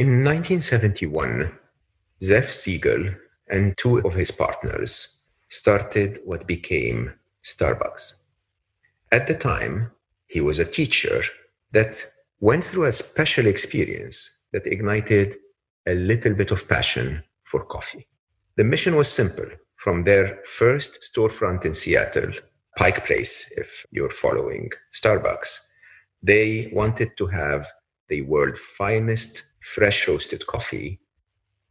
In 1971, Zev Siegl and two of his partners started what became Starbucks. At the time, he was a teacher that went through a special experience that ignited a little bit of passion for coffee. The mission was simple from their first storefront in Seattle, Pike Place, if you're following Starbucks, they wanted to have the world's finest fresh roasted coffee,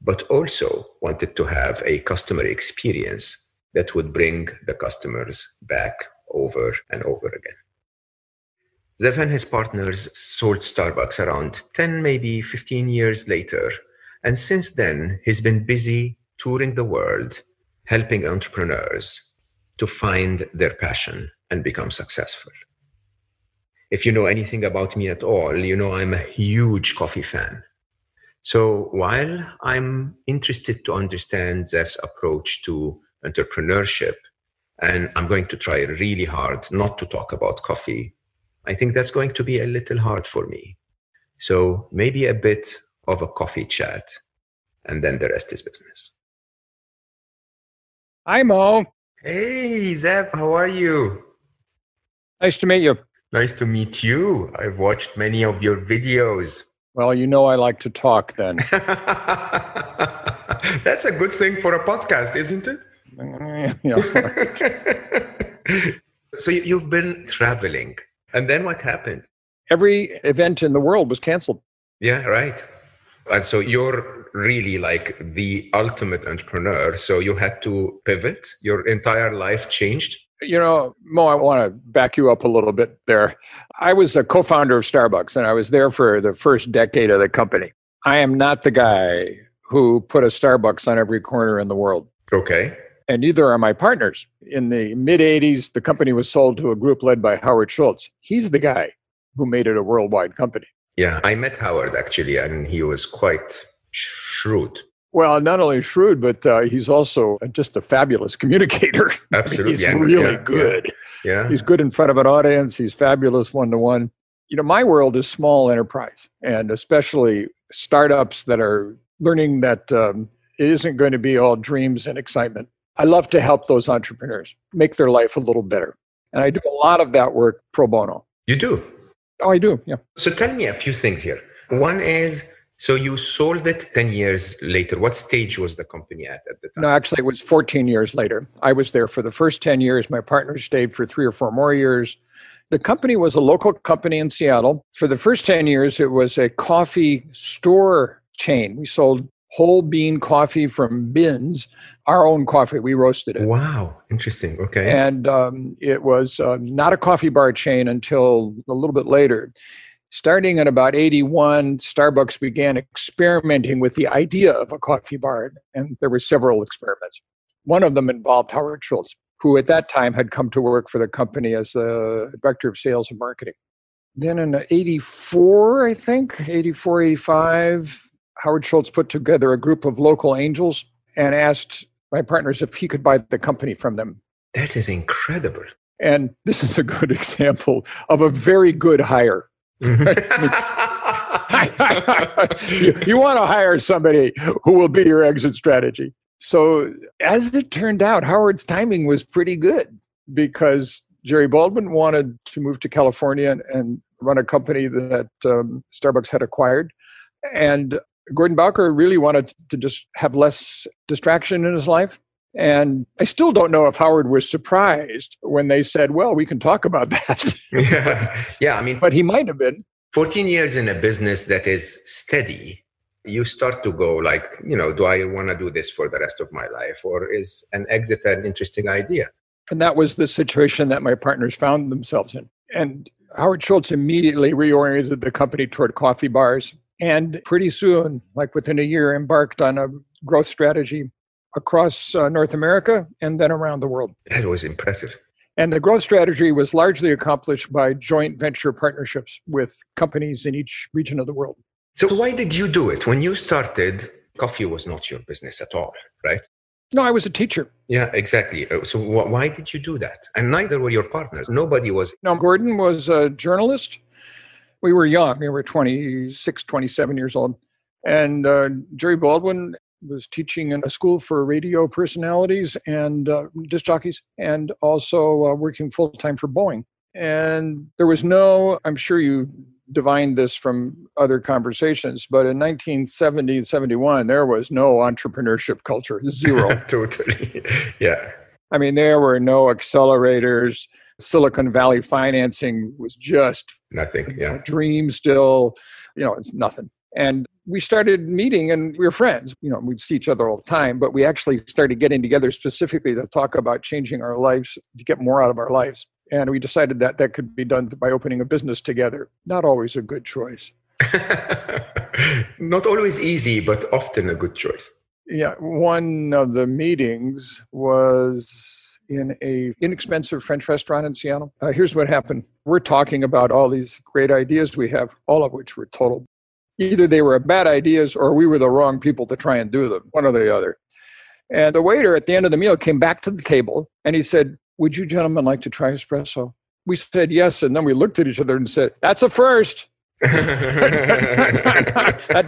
but also wanted to have a customer experience that would bring the customers back over and over again. Zev and his partners sold Starbucks around 10, maybe 15 years later. And since then, he's been busy touring the world, helping entrepreneurs to find their passion and become successful. If you know anything about me at all, you know I'm a huge coffee fan. So while I'm interested to understand Zev's approach to entrepreneurship, and I'm going to try really hard not to talk about coffee, I think that's going to be a little hard for me. So maybe a bit of a coffee chat, and then the rest is business. Hi, Mo. Hey, Zev, how are you? Nice to meet you. Nice to meet you. I've watched many of your videos. Well, you know I like to talk then. That's a good thing for a podcast, isn't it? so you've been traveling. And then what happened? Every event in the world was canceled. Yeah, right. And so you're really like the ultimate entrepreneur. So you had to pivot. Your entire life changed. You know, Mo, I want to back you up a little bit there. I was a co founder of Starbucks and I was there for the first decade of the company. I am not the guy who put a Starbucks on every corner in the world. Okay. And neither are my partners. In the mid 80s, the company was sold to a group led by Howard Schultz. He's the guy who made it a worldwide company. Yeah, I met Howard actually, and he was quite shrewd. Well, not only shrewd, but uh, he's also just a fabulous communicator. Absolutely. he's yeah, really yeah, good. Yeah. He's good in front of an audience. He's fabulous one to one. You know, my world is small enterprise, and especially startups that are learning that um, it isn't going to be all dreams and excitement. I love to help those entrepreneurs make their life a little better. And I do a lot of that work pro bono. You do? Oh, I do. Yeah. So tell me a few things here. One is so you sold it 10 years later. What stage was the company at at the time? No, actually, it was 14 years later. I was there for the first 10 years. My partner stayed for three or four more years. The company was a local company in Seattle. For the first 10 years, it was a coffee store chain. We sold whole bean coffee from bins, our own coffee. We roasted it. Wow, interesting. Okay. And um, it was uh, not a coffee bar chain until a little bit later. Starting in about 81, Starbucks began experimenting with the idea of a coffee bar, and there were several experiments. One of them involved Howard Schultz, who at that time had come to work for the company as the director of sales and marketing. Then in 84, I think, 84, 85, Howard Schultz put together a group of local angels and asked my partners if he could buy the company from them. That is incredible. And this is a good example of a very good hire. You, you want to hire somebody who will be your exit strategy. So, as it turned out, Howard's timing was pretty good because Jerry Baldwin wanted to move to California and, and run a company that um, Starbucks had acquired. And Gordon Bowker really wanted to just have less distraction in his life. And I still don't know if Howard was surprised when they said, well, we can talk about that. yeah. yeah, I mean, but he might have been. 14 years in a business that is steady, you start to go like, you know, do I want to do this for the rest of my life? Or is an exit an interesting idea? And that was the situation that my partners found themselves in. And Howard Schultz immediately reoriented the company toward coffee bars and pretty soon, like within a year, embarked on a growth strategy across uh, North America and then around the world. That was impressive. And the growth strategy was largely accomplished by joint venture partnerships with companies in each region of the world. So, why did you do it? When you started, coffee was not your business at all, right? No, I was a teacher. Yeah, exactly. Uh, so, wh- why did you do that? And neither were your partners. Nobody was. No, Gordon was a journalist. We were young. We were 26, 27 years old. And uh, Jerry Baldwin was teaching in a school for radio personalities and uh, disc jockeys, and also uh, working full time for Boeing. And there was no, I'm sure you divined this from other conversations, but in 1970 71, there was no entrepreneurship culture, zero. totally. Yeah. I mean, there were no accelerators. Silicon Valley financing was just nothing. Yeah. dream still, you know, it's nothing. And we started meeting and we were friends. You know, we'd see each other all the time, but we actually started getting together specifically to talk about changing our lives, to get more out of our lives. And we decided that that could be done by opening a business together. Not always a good choice. Not always easy, but often a good choice. Yeah, one of the meetings was in a inexpensive French restaurant in Seattle. Uh, here's what happened. We're talking about all these great ideas we have, all of which were total. Either they were bad ideas or we were the wrong people to try and do them, one or the other. And the waiter at the end of the meal came back to the table and he said, Would you gentlemen like to try espresso? We said yes. And then we looked at each other and said, That's a first. that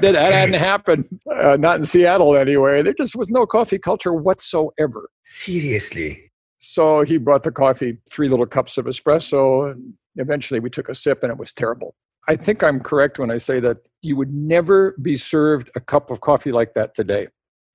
did that hadn't happened uh, not in seattle anyway there just was no coffee culture whatsoever seriously so he brought the coffee three little cups of espresso and eventually we took a sip and it was terrible i think i'm correct when i say that you would never be served a cup of coffee like that today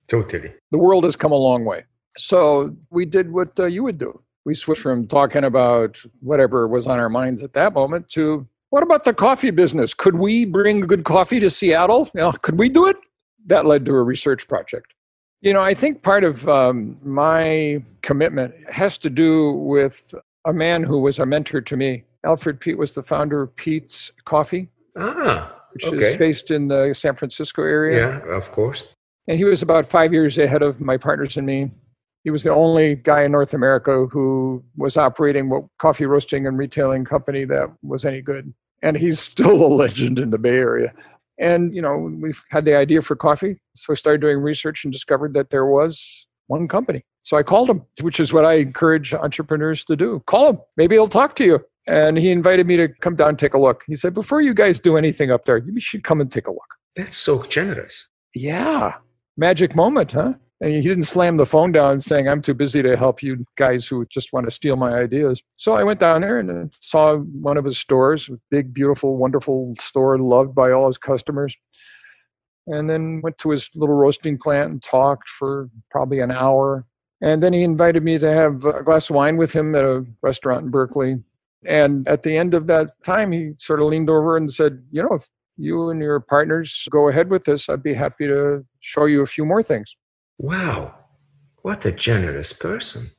totally the world has come a long way so we did what uh, you would do we switched from talking about whatever was on our minds at that moment to what about the coffee business? Could we bring good coffee to Seattle? You know, could we do it? That led to a research project. You know, I think part of um, my commitment has to do with a man who was a mentor to me. Alfred Peet was the founder of Peet's Coffee, ah, which okay. is based in the San Francisco area. Yeah, of course. And he was about five years ahead of my partners and me. He was the only guy in North America who was operating what coffee roasting and retailing company that was any good. And he's still a legend in the Bay Area. And, you know, we've had the idea for coffee. So I started doing research and discovered that there was one company. So I called him, which is what I encourage entrepreneurs to do. Call him. Maybe he'll talk to you. And he invited me to come down and take a look. He said, before you guys do anything up there, you should come and take a look. That's so generous. Yeah. Magic moment, huh? And he didn't slam the phone down saying, I'm too busy to help you guys who just want to steal my ideas. So I went down there and saw one of his stores, big, beautiful, wonderful store, loved by all his customers. And then went to his little roasting plant and talked for probably an hour. And then he invited me to have a glass of wine with him at a restaurant in Berkeley. And at the end of that time, he sort of leaned over and said, You know, if you and your partners go ahead with this, I'd be happy to show you a few more things. Wow, what a generous person.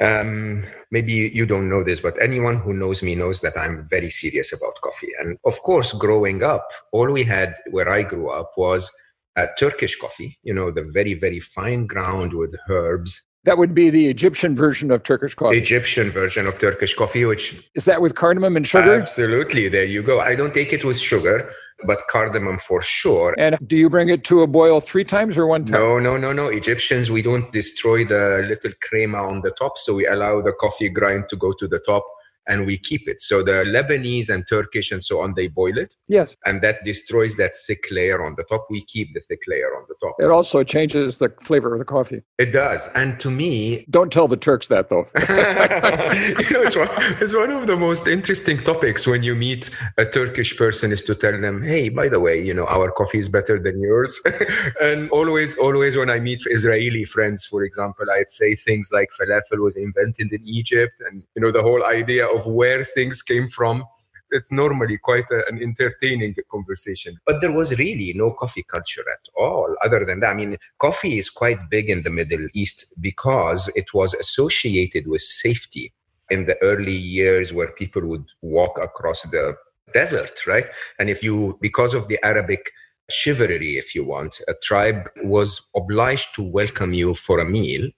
Um, maybe you don't know this, but anyone who knows me knows that I'm very serious about coffee. And of course, growing up, all we had where I grew up was a Turkish coffee, you know, the very, very fine ground with herbs. That would be the Egyptian version of Turkish coffee. Egyptian version of Turkish coffee, which is that with cardamom and sugar? Absolutely. There you go. I don't take it with sugar but cardamom for sure. And do you bring it to a boil three times or one time? No, no, no, no. Egyptians, we don't destroy the little crema on the top, so we allow the coffee grind to go to the top and we keep it. So the Lebanese and Turkish and so on, they boil it. Yes. And that destroys that thick layer on the top. We keep the thick layer on the top. It also changes the flavor of the coffee. It does. And to me, don't tell the Turks that though. you know, it's one, it's one of the most interesting topics when you meet a Turkish person is to tell them, hey, by the way, you know, our coffee is better than yours. and always, always when I meet Israeli friends, for example, I'd say things like falafel was invented in Egypt and, you know, the whole idea of where things came from it's normally quite a, an entertaining conversation. But there was really no coffee culture at all, other than that. I mean, coffee is quite big in the Middle East because it was associated with safety. in the early years where people would walk across the desert, right? And if you, because of the Arabic chivalry, if you want, a tribe was obliged to welcome you for a meal,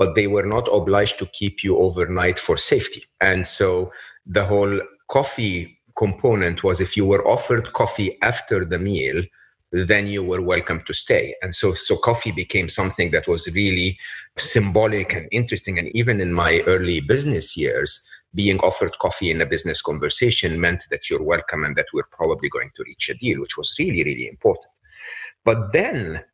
but they were not obliged to keep you overnight for safety. And so the whole coffee component was if you were offered coffee after the meal, then you were welcome to stay. And so, so coffee became something that was really symbolic and interesting. And even in my early business years, being offered coffee in a business conversation meant that you're welcome and that we're probably going to reach a deal, which was really, really important. But then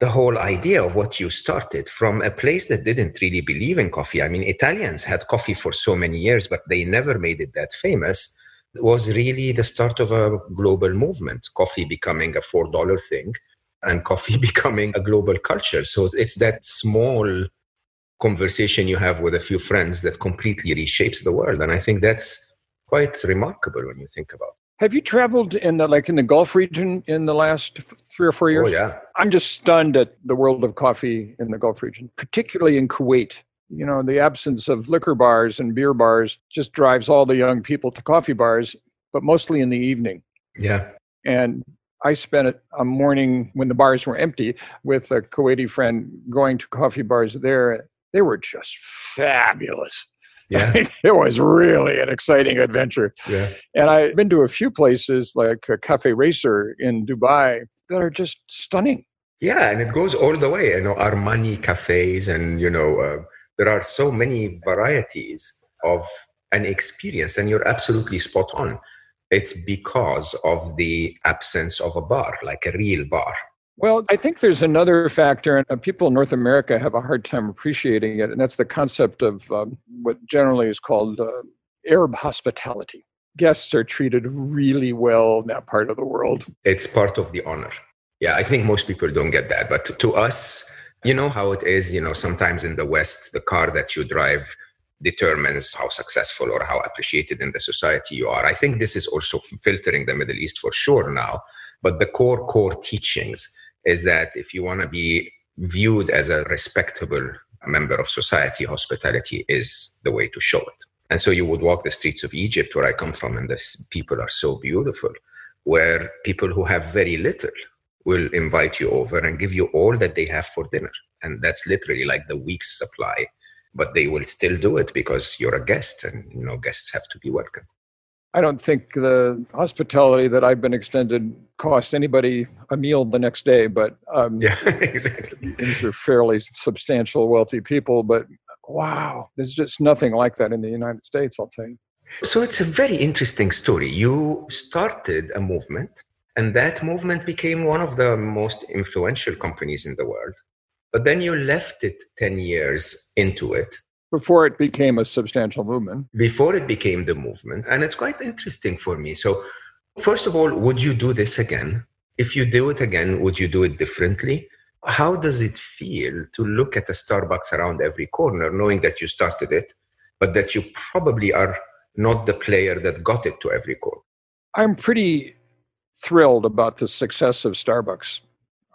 the whole idea of what you started from a place that didn't really believe in coffee. I mean, Italians had coffee for so many years, but they never made it that famous was really the start of a global movement, coffee becoming a $4 thing and coffee becoming a global culture. So it's that small conversation you have with a few friends that completely reshapes the world. And I think that's quite remarkable when you think about. Have you traveled in the like in the Gulf region in the last three or four years? Oh yeah. I'm just stunned at the world of coffee in the Gulf region, particularly in Kuwait you know, the absence of liquor bars and beer bars just drives all the young people to coffee bars, but mostly in the evening. Yeah. And I spent a morning when the bars were empty with a Kuwaiti friend going to coffee bars there. They were just fabulous. Yeah. it was really an exciting adventure. Yeah. And I've been to a few places like Cafe Racer in Dubai that are just stunning. Yeah, and it goes all the way. You know, Armani cafes and, you know, uh, there are so many varieties of an experience, and you're absolutely spot on. It's because of the absence of a bar, like a real bar. Well, I think there's another factor, and people in North America have a hard time appreciating it, and that's the concept of um, what generally is called uh, Arab hospitality. Guests are treated really well in that part of the world. It's part of the honor. Yeah, I think most people don't get that. But to us, you know how it is, you know, sometimes in the West, the car that you drive determines how successful or how appreciated in the society you are. I think this is also filtering the Middle East for sure now. But the core, core teachings is that if you want to be viewed as a respectable member of society, hospitality is the way to show it. And so you would walk the streets of Egypt, where I come from, and the people are so beautiful, where people who have very little will invite you over and give you all that they have for dinner. And that's literally like the week's supply. But they will still do it because you're a guest and you know guests have to be welcome. I don't think the hospitality that I've been extended cost anybody a meal the next day, but um, yeah, exactly. These are fairly substantial, wealthy people, but wow, there's just nothing like that in the United States. I'll tell you. So it's a very interesting story. You started a movement and that movement became one of the most influential companies in the world. But then you left it 10 years into it. Before it became a substantial movement. Before it became the movement. And it's quite interesting for me. So, first of all, would you do this again? If you do it again, would you do it differently? How does it feel to look at a Starbucks around every corner, knowing that you started it, but that you probably are not the player that got it to every corner? I'm pretty thrilled about the success of Starbucks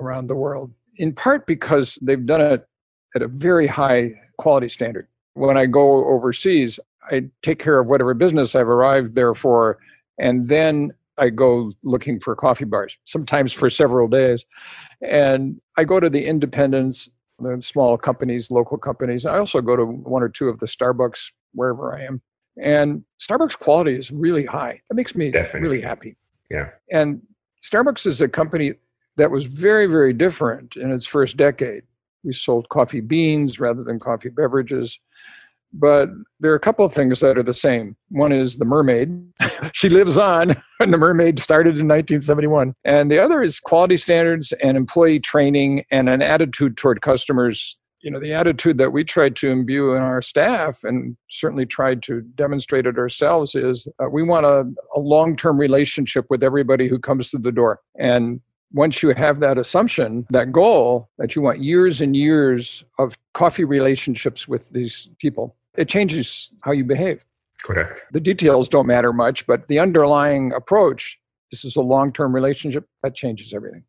around the world, in part because they've done it at a very high quality standard. When I go overseas, I take care of whatever business I've arrived there for, and then I go looking for coffee bars, sometimes for several days. And I go to the independents, the small companies, local companies. I also go to one or two of the Starbucks wherever I am. And Starbucks quality is really high. That makes me Definitely. really happy. Yeah. And Starbucks is a company that was very, very different in its first decade. We sold coffee beans rather than coffee beverages. But there are a couple of things that are the same. One is the mermaid. she lives on, and the mermaid started in 1971. And the other is quality standards and employee training and an attitude toward customers you know the attitude that we tried to imbue in our staff and certainly tried to demonstrate it ourselves is uh, we want a, a long-term relationship with everybody who comes through the door and once you have that assumption that goal that you want years and years of coffee relationships with these people it changes how you behave. Correct. The details don't matter much but the underlying approach this is a long-term relationship that changes everything.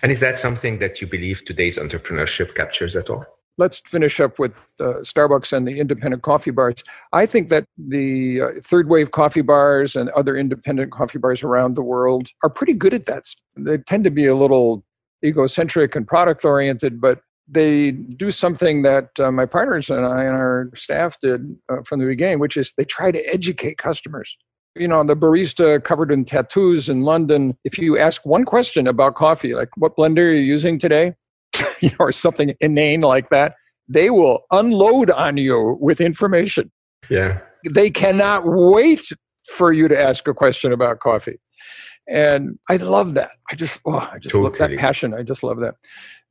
And is that something that you believe today's entrepreneurship captures at all let's finish up with uh, Starbucks and the independent coffee bars. I think that the uh, third wave coffee bars and other independent coffee bars around the world are pretty good at that. They tend to be a little egocentric and product oriented, but they do something that uh, my partners and I and our staff did uh, from the beginning, which is they try to educate customers. You know, the barista covered in tattoos in London, if you ask one question about coffee, like what blender are you using today? or something inane like that, they will unload on you with information. Yeah. They cannot wait for you to ask a question about coffee. And I love that. I just, oh, I just totally. love that passion. I just love that.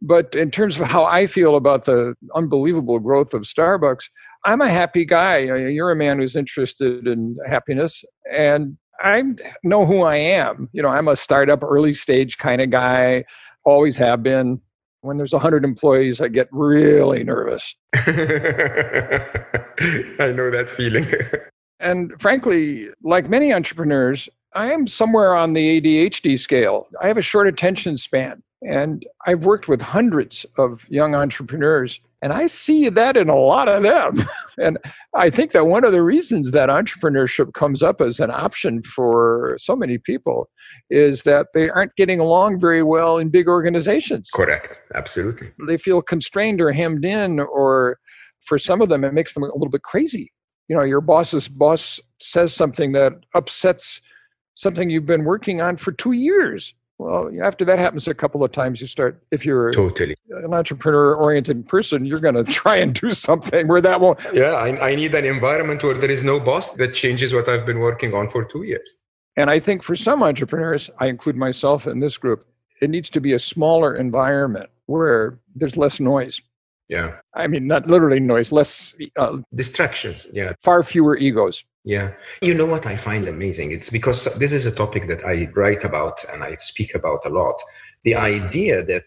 But in terms of how I feel about the unbelievable growth of Starbucks, I'm a happy guy. You're a man who's interested in happiness. And I know who I am. You know, I'm a startup, early stage kind of guy, always have been. When there's 100 employees, I get really nervous. I know that feeling. and frankly, like many entrepreneurs, I am somewhere on the ADHD scale. I have a short attention span. And I've worked with hundreds of young entrepreneurs, and I see that in a lot of them. and I think that one of the reasons that entrepreneurship comes up as an option for so many people is that they aren't getting along very well in big organizations. Correct. Absolutely. They feel constrained or hemmed in, or for some of them, it makes them a little bit crazy. You know, your boss's boss says something that upsets something you've been working on for two years well, after that happens a couple of times, you start, if you're totally an entrepreneur oriented person, you're going to try and do something where that won't. Yeah, I, I need an environment where there is no boss that changes what I've been working on for two years. And I think for some entrepreneurs, I include myself in this group, it needs to be a smaller environment where there's less noise. Yeah. I mean, not literally noise, less uh, distractions. Yeah. Far fewer egos. Yeah. You know what I find amazing? It's because this is a topic that I write about and I speak about a lot. The idea that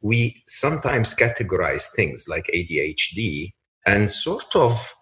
we sometimes categorize things like ADHD and sort of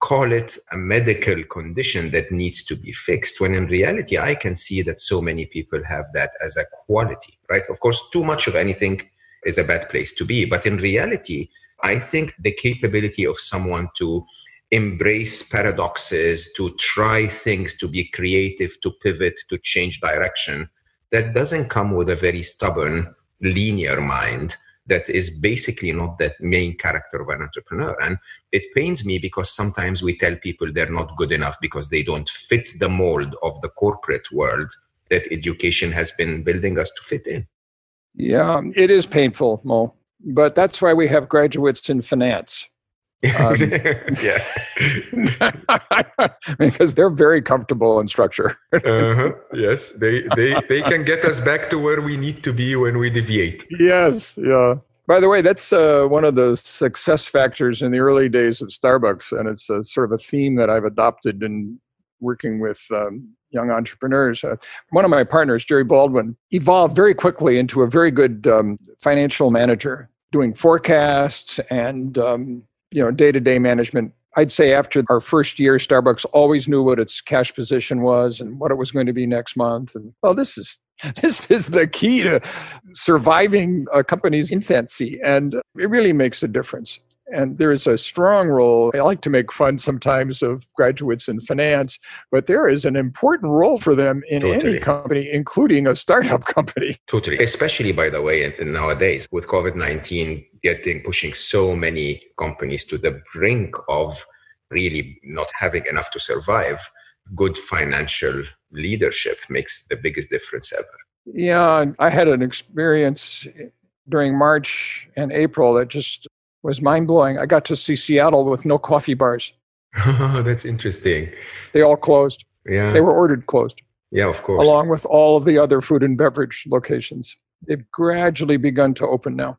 call it a medical condition that needs to be fixed when in reality i can see that so many people have that as a quality right of course too much of anything is a bad place to be but in reality i think the capability of someone to embrace paradoxes, to try things, to be creative, to pivot, to change direction, that doesn't come with a very stubborn, linear mind that is basically not that main character of an entrepreneur. And it pains me because sometimes we tell people they're not good enough because they don't fit the mold of the corporate world that education has been building us to fit in. Yeah, it is painful, Mo. But that's why we have graduates in finance um, yeah. because they're very comfortable in structure. uh-huh. Yes, they, they they can get us back to where we need to be when we deviate. Yes, yeah. By the way, that's uh, one of the success factors in the early days of Starbucks, and it's a, sort of a theme that I've adopted in working with um, young entrepreneurs. Uh, one of my partners, Jerry Baldwin, evolved very quickly into a very good um, financial manager, doing forecasts and um, you know day-to-day management i'd say after our first year starbucks always knew what its cash position was and what it was going to be next month and well this is this is the key to surviving a company's infancy and it really makes a difference and there is a strong role. I like to make fun sometimes of graduates in finance, but there is an important role for them in totally. any company, including a startup company. Totally. Especially, by the way, nowadays with COVID 19 getting pushing so many companies to the brink of really not having enough to survive, good financial leadership makes the biggest difference ever. Yeah, I had an experience during March and April that just was mind blowing. I got to see Seattle with no coffee bars. That's interesting. They all closed. Yeah. They were ordered closed. Yeah, of course. Along with all of the other food and beverage locations. They've gradually begun to open now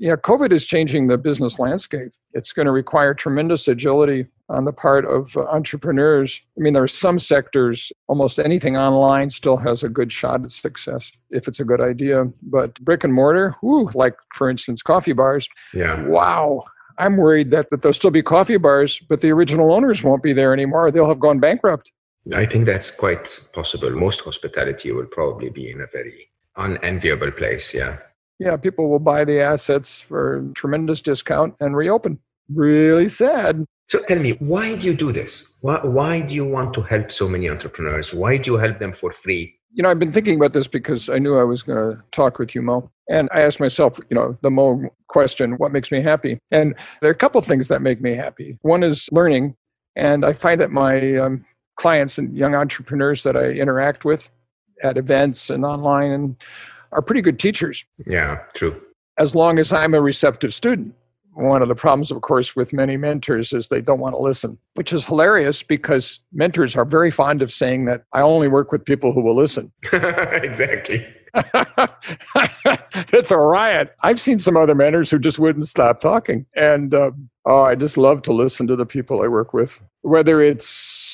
yeah, COVID is changing the business landscape. It's going to require tremendous agility on the part of uh, entrepreneurs. I mean, there are some sectors, almost anything online still has a good shot at success if it's a good idea. But brick and mortar, whoo, like for instance, coffee bars. Yeah. Wow. I'm worried that, that there'll still be coffee bars, but the original owners won't be there anymore. They'll have gone bankrupt. I think that's quite possible. Most hospitality will probably be in a very unenviable place. Yeah. Yeah, people will buy the assets for tremendous discount and reopen. Really sad. So tell me, why do you do this? Why, why do you want to help so many entrepreneurs? Why do you help them for free? You know, I've been thinking about this because I knew I was going to talk with you, Mo. And I asked myself, you know, the Mo question, what makes me happy? And there are a couple things that make me happy. One is learning. And I find that my um, clients and young entrepreneurs that I interact with at events and online and are pretty good teachers. Yeah, true. As long as I'm a receptive student one of the problems, of course, with many mentors is they don't want to listen, which is hilarious because mentors are very fond of saying that I only work with people who will listen. exactly. it's a riot. I've seen some other mentors who just wouldn't stop talking. And uh, oh, I just love to listen to the people I work with, whether it's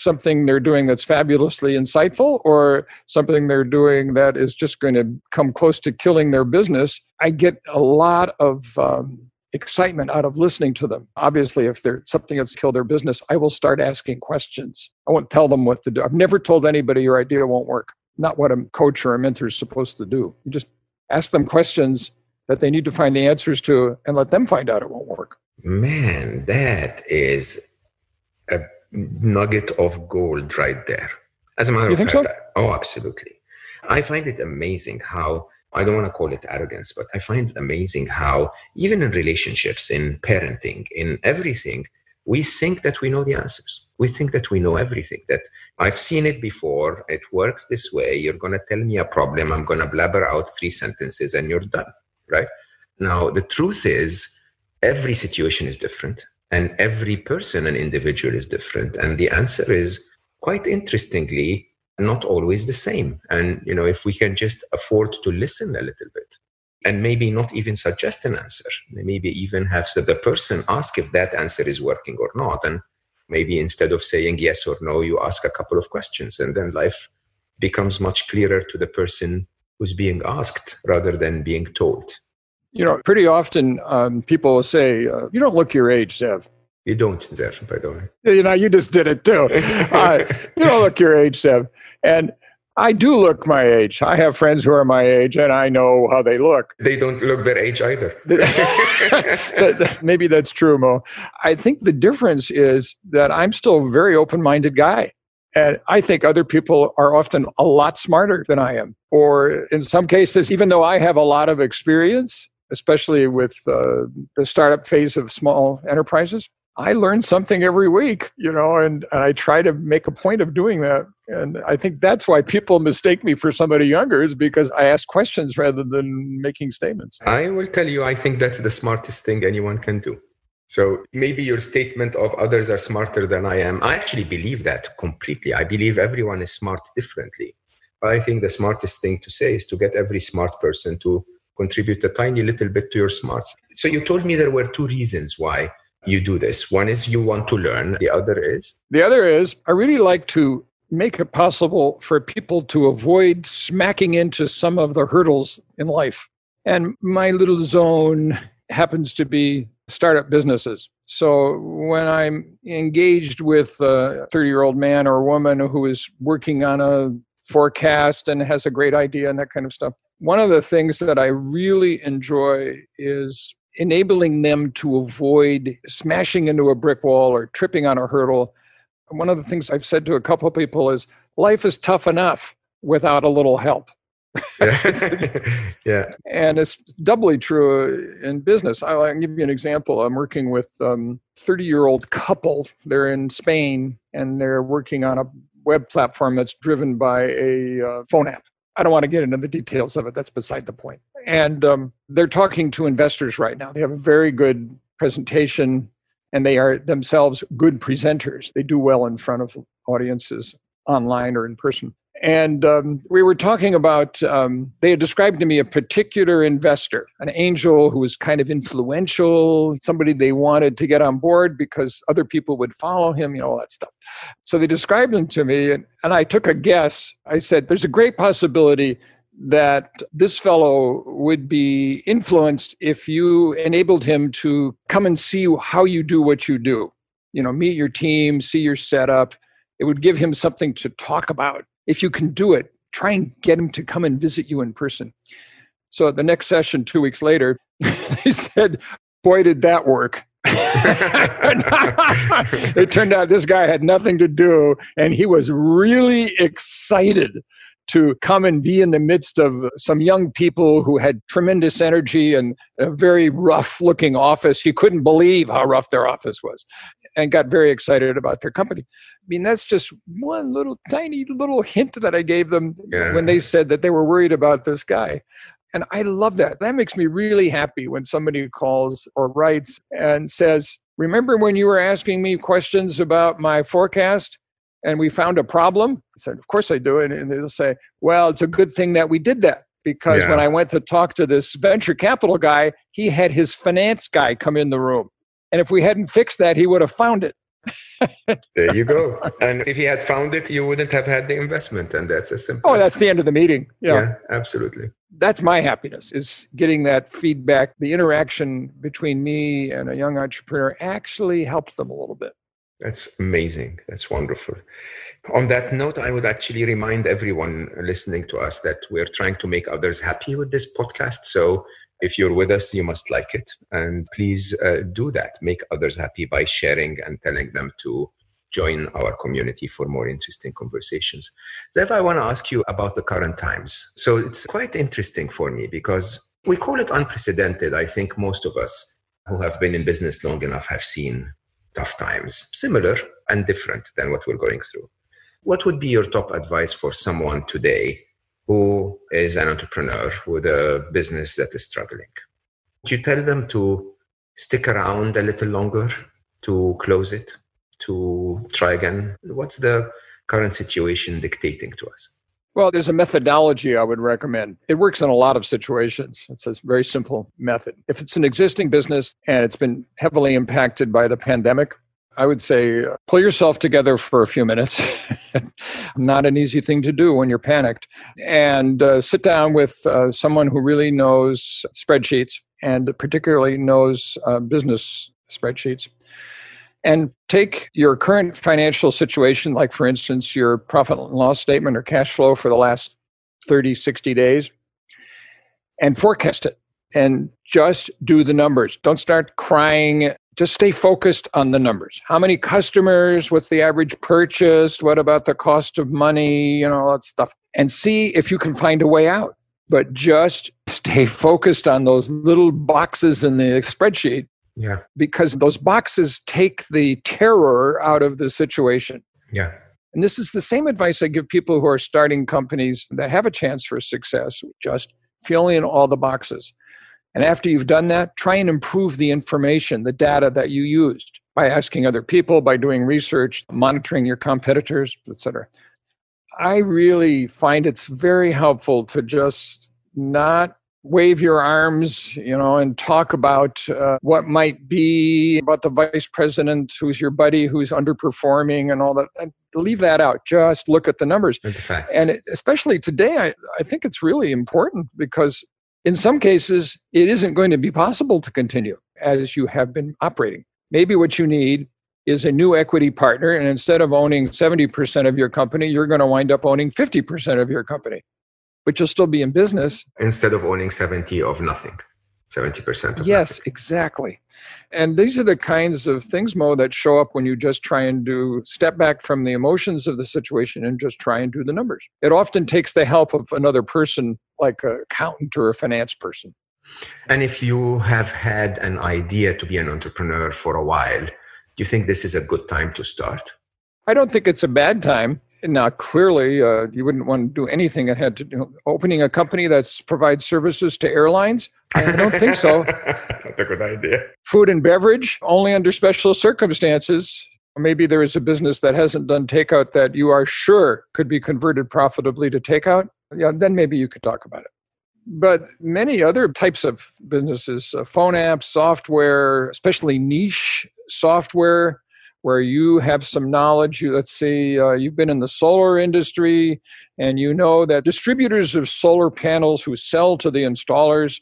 something they're doing that's fabulously insightful or something they're doing that is just going to come close to killing their business. I get a lot of um, excitement out of listening to them. Obviously, if there's something that's killed their business, I will start asking questions. I won't tell them what to do. I've never told anybody your idea won't work. Not what a coach or a mentor is supposed to do. You just ask them questions that they need to find the answers to and let them find out it won't work. Man, that is a nugget of gold right there. As a matter you of fact, so? oh, absolutely. I find it amazing how I don't want to call it arrogance, but I find it amazing how, even in relationships, in parenting, in everything, we think that we know the answers. We think that we know everything, that I've seen it before, it works this way. You're going to tell me a problem, I'm going to blabber out three sentences, and you're done, right? Now, the truth is, every situation is different, and every person and individual is different. And the answer is, quite interestingly, not always the same. And, you know, if we can just afford to listen a little bit and maybe not even suggest an answer, maybe even have the person ask if that answer is working or not. And maybe instead of saying yes or no, you ask a couple of questions and then life becomes much clearer to the person who's being asked rather than being told. You know, pretty often um, people will say, uh, You don't look your age, Zev. You don't, Zev, by the way. You know, you just did it too. uh, you don't look your age, Zev. And I do look my age. I have friends who are my age, and I know how they look. They don't look their age either. Maybe that's true, Mo. I think the difference is that I'm still a very open minded guy. And I think other people are often a lot smarter than I am. Or in some cases, even though I have a lot of experience, especially with uh, the startup phase of small enterprises, I learn something every week, you know, and, and I try to make a point of doing that. And I think that's why people mistake me for somebody younger is because I ask questions rather than making statements. I will tell you, I think that's the smartest thing anyone can do. So maybe your statement of others are smarter than I am, I actually believe that completely. I believe everyone is smart differently. I think the smartest thing to say is to get every smart person to contribute a tiny little bit to your smarts. So you told me there were two reasons why you do this? One is you want to learn, the other is? The other is I really like to make it possible for people to avoid smacking into some of the hurdles in life. And my little zone happens to be startup businesses. So when I'm engaged with a 30 year old man or woman who is working on a forecast and has a great idea and that kind of stuff, one of the things that I really enjoy is enabling them to avoid smashing into a brick wall or tripping on a hurdle. One of the things I've said to a couple of people is life is tough enough without a little help. yeah. And it's doubly true in business. I'll give you an example. I'm working with a um, 30 year old couple. They're in Spain and they're working on a web platform that's driven by a uh, phone app. I don't want to get into the details of it. That's beside the point. And um, they're talking to investors right now. They have a very good presentation and they are themselves good presenters. They do well in front of audiences online or in person. And um, we were talking about, um, they had described to me a particular investor, an angel who was kind of influential, somebody they wanted to get on board because other people would follow him, you know, all that stuff. So they described him to me, and, and I took a guess. I said, There's a great possibility that this fellow would be influenced if you enabled him to come and see how you do what you do. You know, meet your team, see your setup. It would give him something to talk about if you can do it, try and get him to come and visit you in person. So the next session, two weeks later, they said, Boy, did that work. it turned out this guy had nothing to do, and he was really excited to come and be in the midst of some young people who had tremendous energy and a very rough looking office. He couldn't believe how rough their office was and got very excited about their company. I mean, that's just one little tiny little hint that I gave them yeah. when they said that they were worried about this guy. And I love that. That makes me really happy when somebody calls or writes and says, Remember when you were asking me questions about my forecast? And we found a problem? I said, Of course I do. And, and they'll say, Well, it's a good thing that we did that because yeah. when I went to talk to this venture capital guy, he had his finance guy come in the room. And if we hadn't fixed that, he would have found it. there you go. And if he had found it, you wouldn't have had the investment. And that's a simple. Oh, that's the end of the meeting. Yeah, yeah absolutely. That's my happiness is getting that feedback. The interaction between me and a young entrepreneur actually helped them a little bit. That's amazing. That's wonderful. On that note, I would actually remind everyone listening to us that we're trying to make others happy with this podcast. So if you're with us, you must like it. And please uh, do that. Make others happy by sharing and telling them to join our community for more interesting conversations. Zev, I want to ask you about the current times. So it's quite interesting for me because we call it unprecedented. I think most of us who have been in business long enough have seen tough times, similar and different than what we're going through. What would be your top advice for someone today who is an entrepreneur with a business that is struggling? Would you tell them to stick around a little longer, to close it, to try again? What's the current situation dictating to us? Well, there's a methodology I would recommend. It works in a lot of situations. It's a very simple method. If it's an existing business and it's been heavily impacted by the pandemic, I would say uh, pull yourself together for a few minutes. Not an easy thing to do when you're panicked. And uh, sit down with uh, someone who really knows spreadsheets and particularly knows uh, business spreadsheets and take your current financial situation, like for instance, your profit and loss statement or cash flow for the last 30, 60 days, and forecast it and just do the numbers. Don't start crying. Just stay focused on the numbers. How many customers? What's the average purchase? What about the cost of money? You know, all that stuff. And see if you can find a way out. But just stay focused on those little boxes in the spreadsheet yeah. Because those boxes take the terror out of the situation. Yeah. And this is the same advice I give people who are starting companies that have a chance for success. Just fill in all the boxes. And after you've done that, try and improve the information, the data that you used by asking other people, by doing research, monitoring your competitors, etc. I really find it's very helpful to just not wave your arms, you know, and talk about uh, what might be about the vice president who's your buddy who's underperforming and all that. And leave that out. Just look at the numbers. And it, especially today, I, I think it's really important because in some cases, it isn't going to be possible to continue as you have been operating. Maybe what you need is a new equity partner. And instead of owning 70% of your company, you're going to wind up owning 50% of your company but you'll still be in business. Instead of owning 70 of nothing. 70% of yes nothing. exactly and these are the kinds of things mo that show up when you just try and do step back from the emotions of the situation and just try and do the numbers it often takes the help of another person like an accountant or a finance person and if you have had an idea to be an entrepreneur for a while do you think this is a good time to start I don't think it's a bad time. Now, clearly, uh, you wouldn't want to do anything that had to do opening a company that provides services to airlines. I don't think so. Not a good idea. Food and beverage, only under special circumstances. Maybe there is a business that hasn't done takeout that you are sure could be converted profitably to takeout. Yeah, then maybe you could talk about it. But many other types of businesses, uh, phone apps, software, especially niche software, where you have some knowledge. You, let's see, uh, you've been in the solar industry and you know that distributors of solar panels who sell to the installers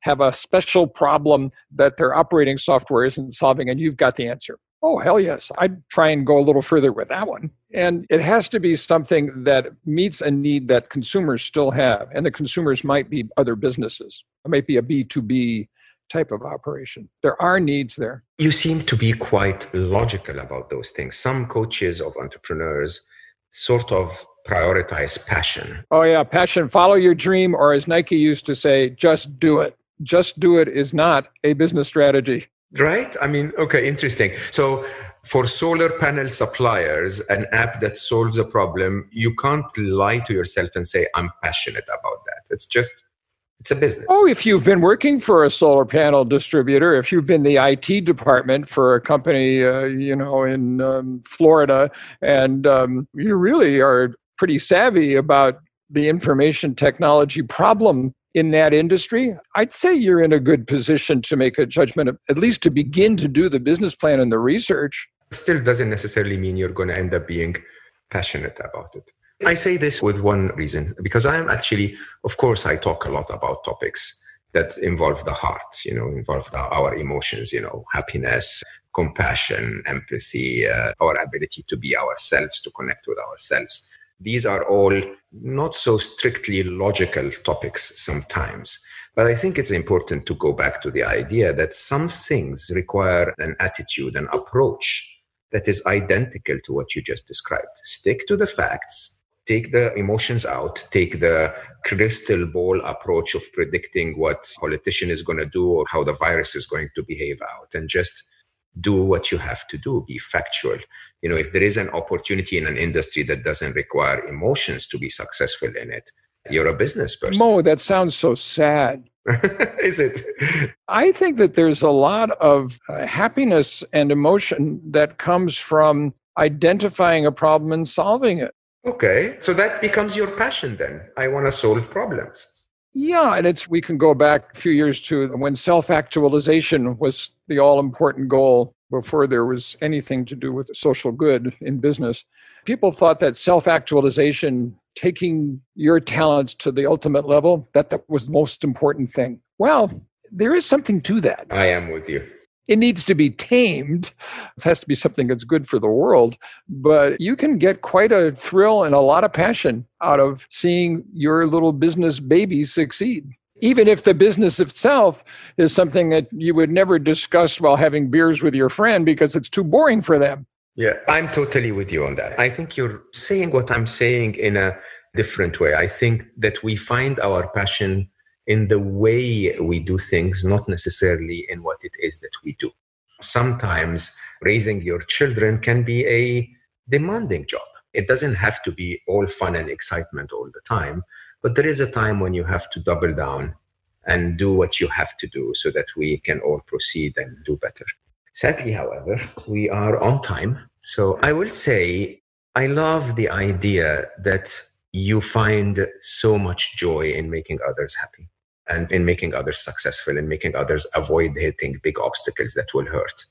have a special problem that their operating software isn't solving, and you've got the answer. Oh, hell yes. I'd try and go a little further with that one. And it has to be something that meets a need that consumers still have. And the consumers might be other businesses, it might be a B2B type of operation. There are needs there. You seem to be quite logical about those things. Some coaches of entrepreneurs sort of prioritize passion. Oh, yeah, passion. Follow your dream, or as Nike used to say, just do it. Just do it is not a business strategy. Right? I mean, okay, interesting. So, for solar panel suppliers, an app that solves a problem, you can't lie to yourself and say, I'm passionate about that. It's just it's a business. Oh, if you've been working for a solar panel distributor, if you've been the IT department for a company, uh, you know, in um, Florida, and um, you really are pretty savvy about the information technology problem in that industry, I'd say you're in a good position to make a judgment, of, at least to begin to do the business plan and the research. Still doesn't necessarily mean you're going to end up being passionate about it. I say this with one reason because I am actually, of course, I talk a lot about topics that involve the heart, you know, involve the, our emotions, you know, happiness, compassion, empathy, uh, our ability to be ourselves, to connect with ourselves. These are all not so strictly logical topics sometimes. But I think it's important to go back to the idea that some things require an attitude, an approach that is identical to what you just described. Stick to the facts, take the emotions out, take the crystal ball approach of predicting what politician is going to do or how the virus is going to behave out and just do what you have to do, be factual. You know, if there is an opportunity in an industry that doesn't require emotions to be successful in it, you're a business person. Mo, that sounds so sad. is it? I think that there's a lot of uh, happiness and emotion that comes from identifying a problem and solving it. Okay. So that becomes your passion then. I want to solve problems. Yeah, and it's we can go back a few years to when self-actualization was the all-important goal before there was anything to do with social good in business. People thought that self-actualization, taking your talents to the ultimate level, that that was the most important thing. Well, there is something to that. I am with you it needs to be tamed. It has to be something that's good for the world. But you can get quite a thrill and a lot of passion out of seeing your little business baby succeed. Even if the business itself is something that you would never discuss while having beers with your friend because it's too boring for them. Yeah, I'm totally with you on that. I think you're saying what I'm saying in a different way. I think that we find our passion in the way we do things, not necessarily in what it is that we do. Sometimes raising your children can be a demanding job. It doesn't have to be all fun and excitement all the time, but there is a time when you have to double down and do what you have to do so that we can all proceed and do better. Sadly, however, we are on time. So I will say, I love the idea that you find so much joy in making others happy and in making others successful and making others avoid hitting big obstacles that will hurt.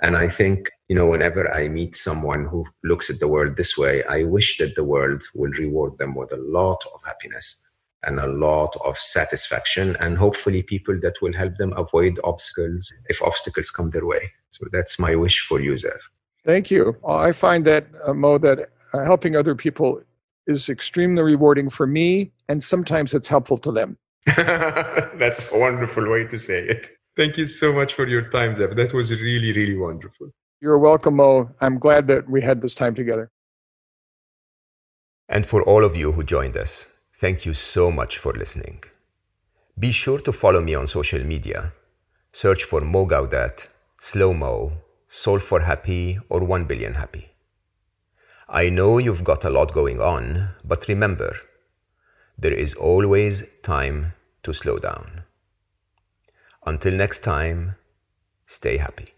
And I think, you know, whenever I meet someone who looks at the world this way, I wish that the world will reward them with a lot of happiness and a lot of satisfaction and hopefully people that will help them avoid obstacles if obstacles come their way. So that's my wish for you, Zev. Thank you. I find that, uh, Mo, that uh, helping other people is extremely rewarding for me and sometimes it's helpful to them. That's a wonderful way to say it. Thank you so much for your time, Deb. That was really, really wonderful. You're welcome, Mo. I'm glad that we had this time together. And for all of you who joined us, thank you so much for listening. Be sure to follow me on social media. Search for Mo Gawdat, Slo Mo, Solve for Happy, or 1 Billion Happy. I know you've got a lot going on, but remember, there is always time to slow down. Until next time, stay happy.